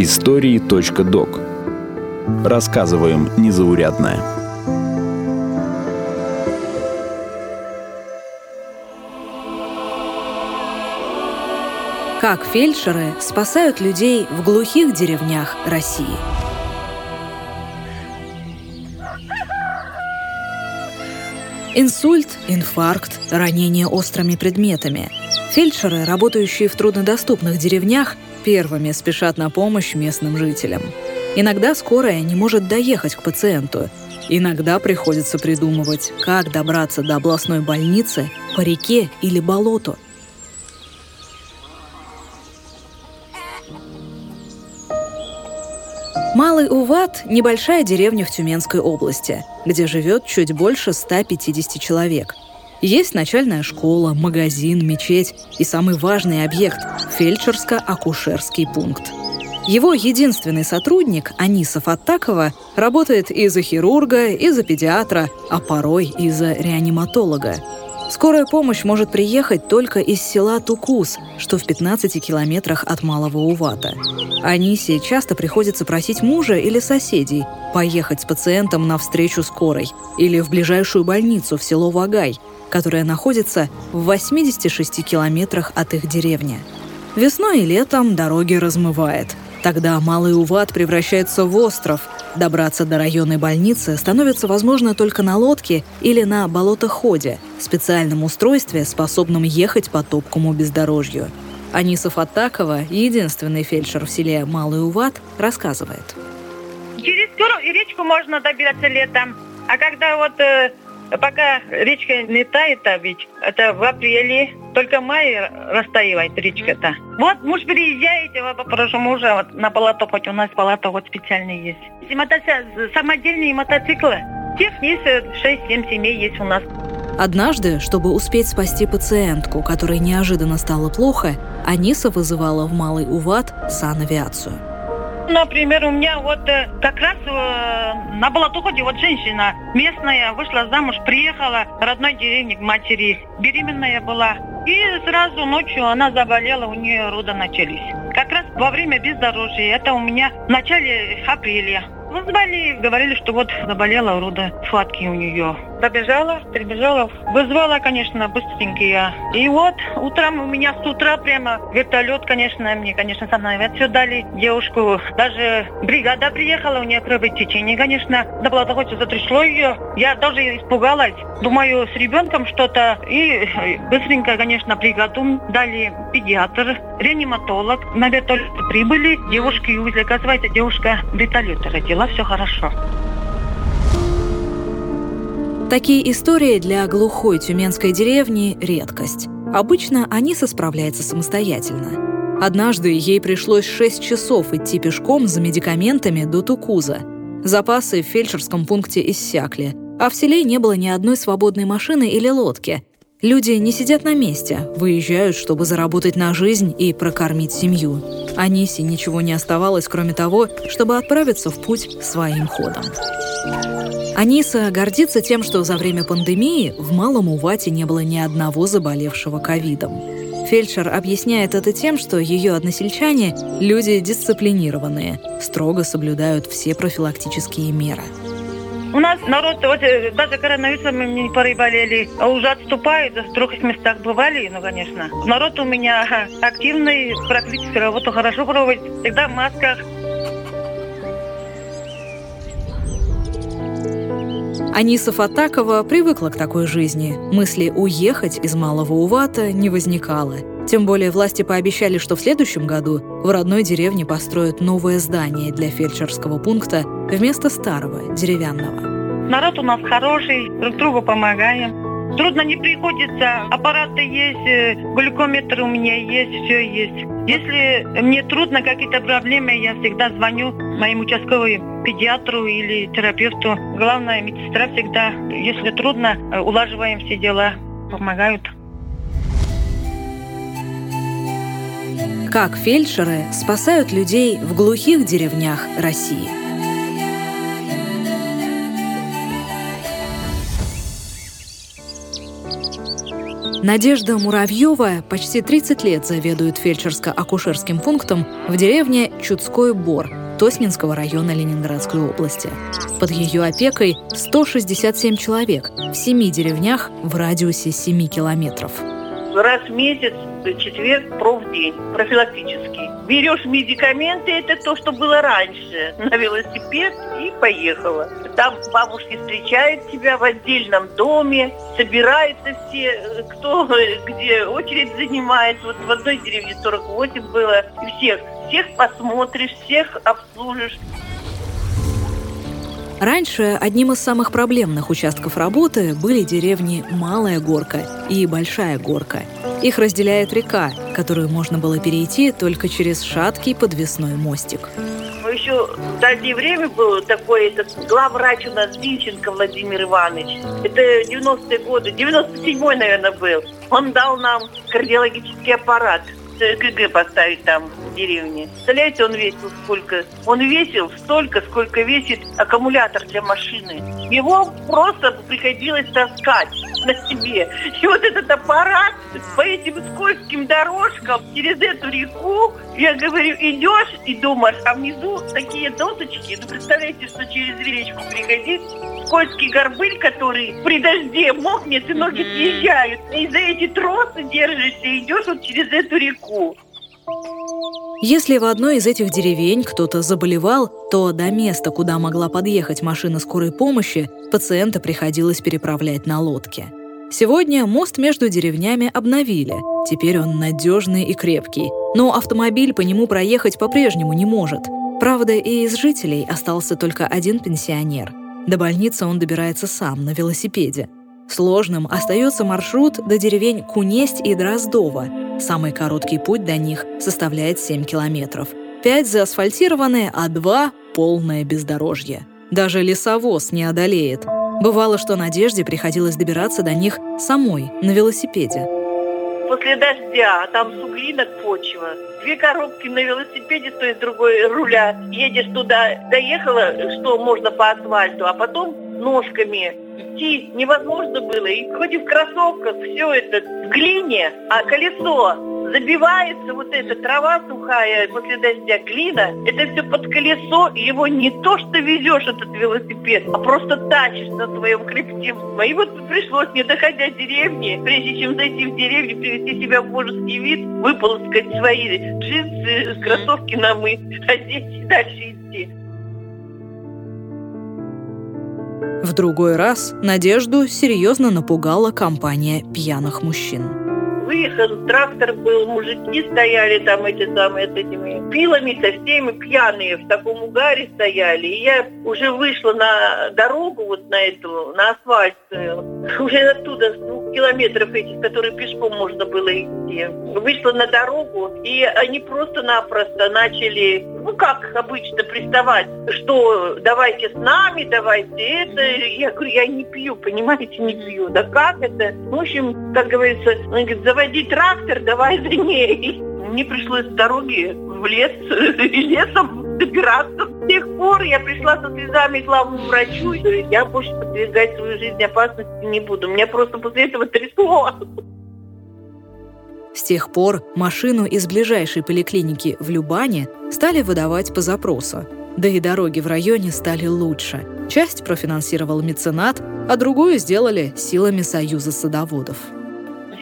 Истории.док Рассказываем незаурядное. Как фельдшеры спасают людей в глухих деревнях России. Инсульт, инфаркт, ранение острыми предметами. Фельдшеры, работающие в труднодоступных деревнях, первыми спешат на помощь местным жителям. Иногда скорая не может доехать к пациенту. Иногда приходится придумывать, как добраться до областной больницы по реке или болоту – Малый Уват – небольшая деревня в Тюменской области, где живет чуть больше 150 человек. Есть начальная школа, магазин, мечеть и самый важный объект – фельдшерско-акушерский пункт. Его единственный сотрудник, Анисов Аттакова, работает и за хирурга, и за педиатра, а порой и за реаниматолога – Скорая помощь может приехать только из села Тукус, что в 15 километрах от Малого Увата. Анисе часто приходится просить мужа или соседей поехать с пациентом на встречу скорой или в ближайшую больницу в село Вагай, которое находится в 86 километрах от их деревни. Весной и летом дороги размывает. Тогда Малый Уват превращается в остров. Добраться до районной больницы становится возможно только на лодке или на болотоходе – специальном устройстве, способном ехать по топкому бездорожью. Анисов Атакова, единственный фельдшер в селе Малый Уват, рассказывает. Через речку можно добираться летом. А когда вот э, пока речка не тает, а ведь это в апреле, только в мае растаивает речка-то. Вот муж приезжаете, вы попрошу мужа вот, на палату, хоть у нас палата вот специальная есть. Мотоцикл, самодельные мотоциклы. Тех есть 6-7 э, семей есть у нас. Однажды, чтобы успеть спасти пациентку, которой неожиданно стало плохо, Аниса вызывала в Малый Уват санавиацию. Например, у меня вот э, как раз э, на Балатуходе вот женщина местная вышла замуж, приехала родной деревне к матери, беременная была. И сразу ночью она заболела, у нее роды начались. Как раз во время бездорожья, это у меня в начале апреля. Вызвали, говорили, что вот заболела рода схватки у нее. Добежала, прибежала, вызвала, конечно, быстренько я. И вот утром у меня с утра прямо вертолет, конечно, мне, конечно, авиацию дали. Девушку, даже бригада приехала, у нее кровотечение, конечно. Да было такое, затрясло ее. Я даже испугалась. Думаю, с ребенком что-то. И быстренько, конечно, бригаду дали педиатр, реаниматолог. На вертолет прибыли, девушки увезли. Оказывается, девушка вертолета родила, все хорошо. Такие истории для глухой тюменской деревни – редкость. Обычно Аниса справляется самостоятельно. Однажды ей пришлось 6 часов идти пешком за медикаментами до Тукуза. Запасы в фельдшерском пункте иссякли, а в селе не было ни одной свободной машины или лодки. Люди не сидят на месте, выезжают, чтобы заработать на жизнь и прокормить семью. Анисе ничего не оставалось, кроме того, чтобы отправиться в путь своим ходом. Аниса гордится тем, что за время пандемии в Малом Увате не было ни одного заболевшего ковидом. Фельдшер объясняет это тем, что ее односельчане – люди дисциплинированные, строго соблюдают все профилактические меры. У нас народ, вот э, даже коронавирусом не переболели, а уже отступает, в других местах бывали, ну, конечно. Народ у меня активный, практически работу хорошо проводит, всегда в масках, Аниса Фатакова привыкла к такой жизни. Мысли уехать из Малого Увата не возникало. Тем более власти пообещали, что в следующем году в родной деревне построят новое здание для фельдшерского пункта вместо старого, деревянного. Народ у нас хороший, друг другу помогаем. Трудно не приходится. Аппараты есть, э, глюкометр у меня есть, все есть. Если мне трудно, какие-то проблемы, я всегда звоню моему участковому педиатру или терапевту. Главное, медсестра всегда, если трудно, э, улаживаем все дела, помогают. Как фельдшеры спасают людей в глухих деревнях России? Надежда Муравьева почти 30 лет заведует фельдшерско-акушерским пунктом в деревне Чудской Бор Тоснинского района Ленинградской области. Под ее опекой 167 человек в семи деревнях в радиусе 7 километров раз в месяц, четверг, профдень, профилактический. Берешь медикаменты, это то, что было раньше, на велосипед и поехала. Там бабушки встречают тебя в отдельном доме, собираются все, кто где очередь занимает. Вот в одной деревне 48 было. И всех, всех посмотришь, всех обслужишь. Раньше одним из самых проблемных участков работы были деревни Малая Горка и Большая Горка. Их разделяет река, которую можно было перейти только через шаткий подвесной мостик. Еще в дальнее время был такой этот главврач у нас Зинченко Владимир Иванович. Это 90-е годы, 97-й, наверное, был. Он дал нам кардиологический аппарат – КГ поставить там в деревне. Представляете, он весил сколько? Он весил столько, сколько весит аккумулятор для машины. Его просто приходилось таскать на себе. И вот этот аппарат по этим скользким дорожкам через эту реку, я говорю, идешь и думаешь, а внизу такие досочки. Ну, представляете, что через речку приходить, скользкий горбыль, который при дожде мокнет и ноги съезжают. И за эти тросы держишься и идешь вот через эту реку. Если в одной из этих деревень кто-то заболевал, то до места, куда могла подъехать машина скорой помощи, пациента приходилось переправлять на лодке. Сегодня мост между деревнями обновили. Теперь он надежный и крепкий. Но автомобиль по нему проехать по-прежнему не может. Правда, и из жителей остался только один пенсионер. До больницы он добирается сам на велосипеде. Сложным остается маршрут до деревень Кунесть и Дроздово, Самый короткий путь до них составляет 7 километров. Пять заасфальтированные, а два — полное бездорожье. Даже лесовоз не одолеет. Бывало, что Надежде приходилось добираться до них самой, на велосипеде. После дождя, там суглинок почва. Две коробки на велосипеде, то есть другой руля. Едешь туда, доехала, что можно по асфальту, а потом ножками идти невозможно было. И хоть и в кроссовках все это в глине, а колесо забивается вот эта трава сухая после дождя, глина, это все под колесо, и его не то что везешь этот велосипед, а просто тащишь на своем хребте. И вот пришлось, не доходя деревни, прежде чем зайти в деревню, привести себя в божеский вид, выполоскать свои джинсы, кроссовки намыть, одеть и дальше идти. В другой раз Надежду серьезно напугала компания пьяных мужчин выехал, трактор был, мужики стояли там эти самые с этими пилами, со всеми пьяные в таком угаре стояли. И я уже вышла на дорогу, вот на эту, на асфальт, э, уже оттуда, с двух километров этих, которые пешком можно было идти. Вышла на дорогу, и они просто-напросто начали, ну как обычно, приставать, что давайте с нами, давайте это. Я говорю, я не пью, понимаете, не пью. Да как это? В общем, как говорится, он говорит, заводи трактор, давай за ней. Мне пришлось с дороги в лес, лесом добираться. С тех пор я пришла со слезами к главному врачу я больше подвергать свою жизнь опасности не буду. Меня просто после этого трясло. С тех пор машину из ближайшей поликлиники в Любане стали выдавать по запросу. Да и дороги в районе стали лучше. Часть профинансировал меценат, а другую сделали силами Союза садоводов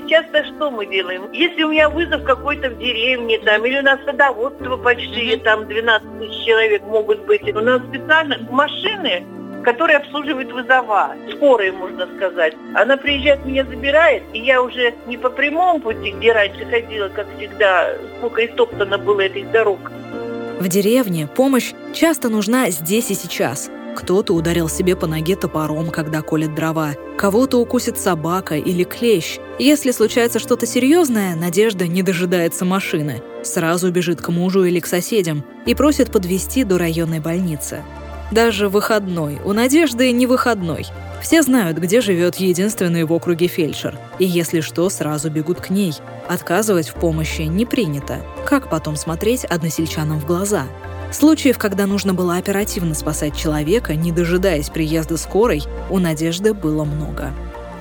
сейчас-то что мы делаем? Если у меня вызов какой-то в деревне, там, или у нас садоводство большие, там 12 тысяч человек могут быть, у нас специально машины, которые обслуживают вызова, скорые, можно сказать. Она приезжает, меня забирает, и я уже не по прямому пути, где раньше ходила, как всегда, сколько истоптано было этих дорог. В деревне помощь часто нужна здесь и сейчас. Кто-то ударил себе по ноге топором, когда колет дрова. Кого-то укусит собака или клещ. Если случается что-то серьезное, Надежда не дожидается машины. Сразу бежит к мужу или к соседям и просит подвезти до районной больницы. Даже выходной у Надежды не выходной. Все знают, где живет единственный в округе фельдшер. И если что, сразу бегут к ней. Отказывать в помощи не принято. Как потом смотреть односельчанам в глаза? Случаев, когда нужно было оперативно спасать человека, не дожидаясь приезда скорой, у Надежды было много.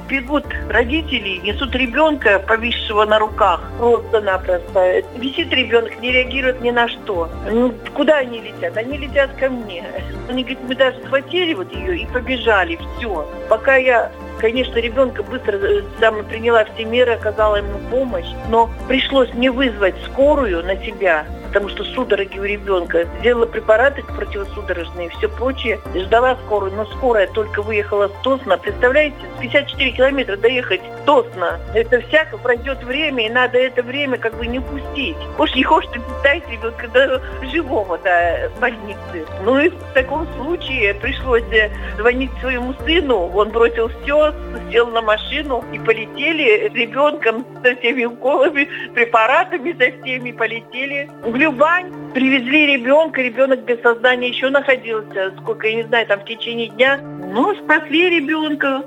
Бегут родители, несут ребенка, повисшего на руках, просто-напросто. Висит ребенок, не реагирует ни на что. Ну, куда они летят? Они летят ко мне. Они говорят, мы даже схватили вот ее и побежали, все. Пока я Конечно, ребенка быстро э, сама приняла все меры, оказала ему помощь, но пришлось мне вызвать скорую на себя, потому что судороги у ребенка. Сделала препараты противосудорожные все прочее. Ждала скорую, но скорая только выехала с Тосна. Представляете, 54 километра доехать в Тосно. Это всяко пройдет время, и надо это время как бы не упустить. Уж не хочешь ты представить ребенка до живого до больницы. Ну и в таком случае пришлось э, звонить своему сыну. Он бросил все, сел на машину и полетели с ребенком со всеми уколами, препаратами со всеми полетели в Любань. Привезли ребенка, ребенок без сознания еще находился, сколько, я не знаю, там в течение дня. Ну, спасли ребенка.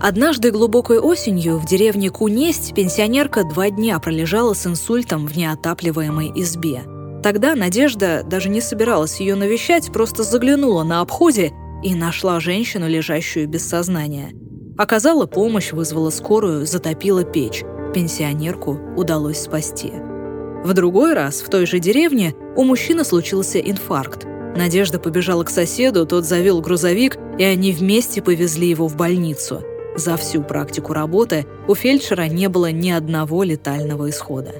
Однажды глубокой осенью в деревне Кунесть пенсионерка два дня пролежала с инсультом в неотапливаемой избе. Тогда Надежда даже не собиралась ее навещать, просто заглянула на обходе и нашла женщину, лежащую без сознания. Оказала помощь, вызвала скорую, затопила печь. Пенсионерку удалось спасти. В другой раз в той же деревне у мужчины случился инфаркт. Надежда побежала к соседу, тот завел грузовик, и они вместе повезли его в больницу. За всю практику работы у фельдшера не было ни одного летального исхода.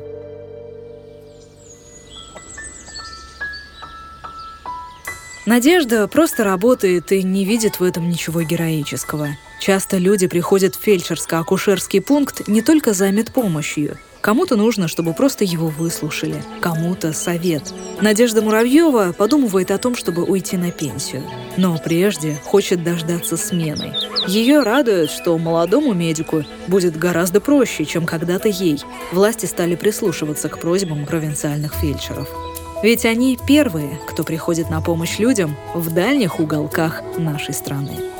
Надежда просто работает и не видит в этом ничего героического. Часто люди приходят в фельдшерско-акушерский пункт не только за медпомощью. Кому-то нужно, чтобы просто его выслушали, кому-то совет. Надежда Муравьева подумывает о том, чтобы уйти на пенсию. Но прежде хочет дождаться смены. Ее радует, что молодому медику будет гораздо проще, чем когда-то ей. Власти стали прислушиваться к просьбам провинциальных фельдшеров. Ведь они первые, кто приходит на помощь людям в дальних уголках нашей страны.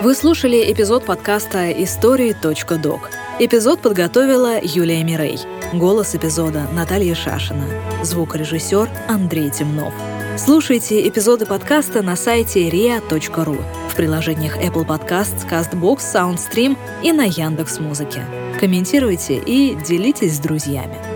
Вы слушали эпизод подкаста «Истории.док». Эпизод подготовила Юлия Мирей. Голос эпизода Наталья Шашина. Звукорежиссер Андрей Темнов. Слушайте эпизоды подкаста на сайте ria.ru приложениях Apple Podcasts, CastBox, SoundStream и на Яндекс.Музыке. Комментируйте и делитесь с друзьями.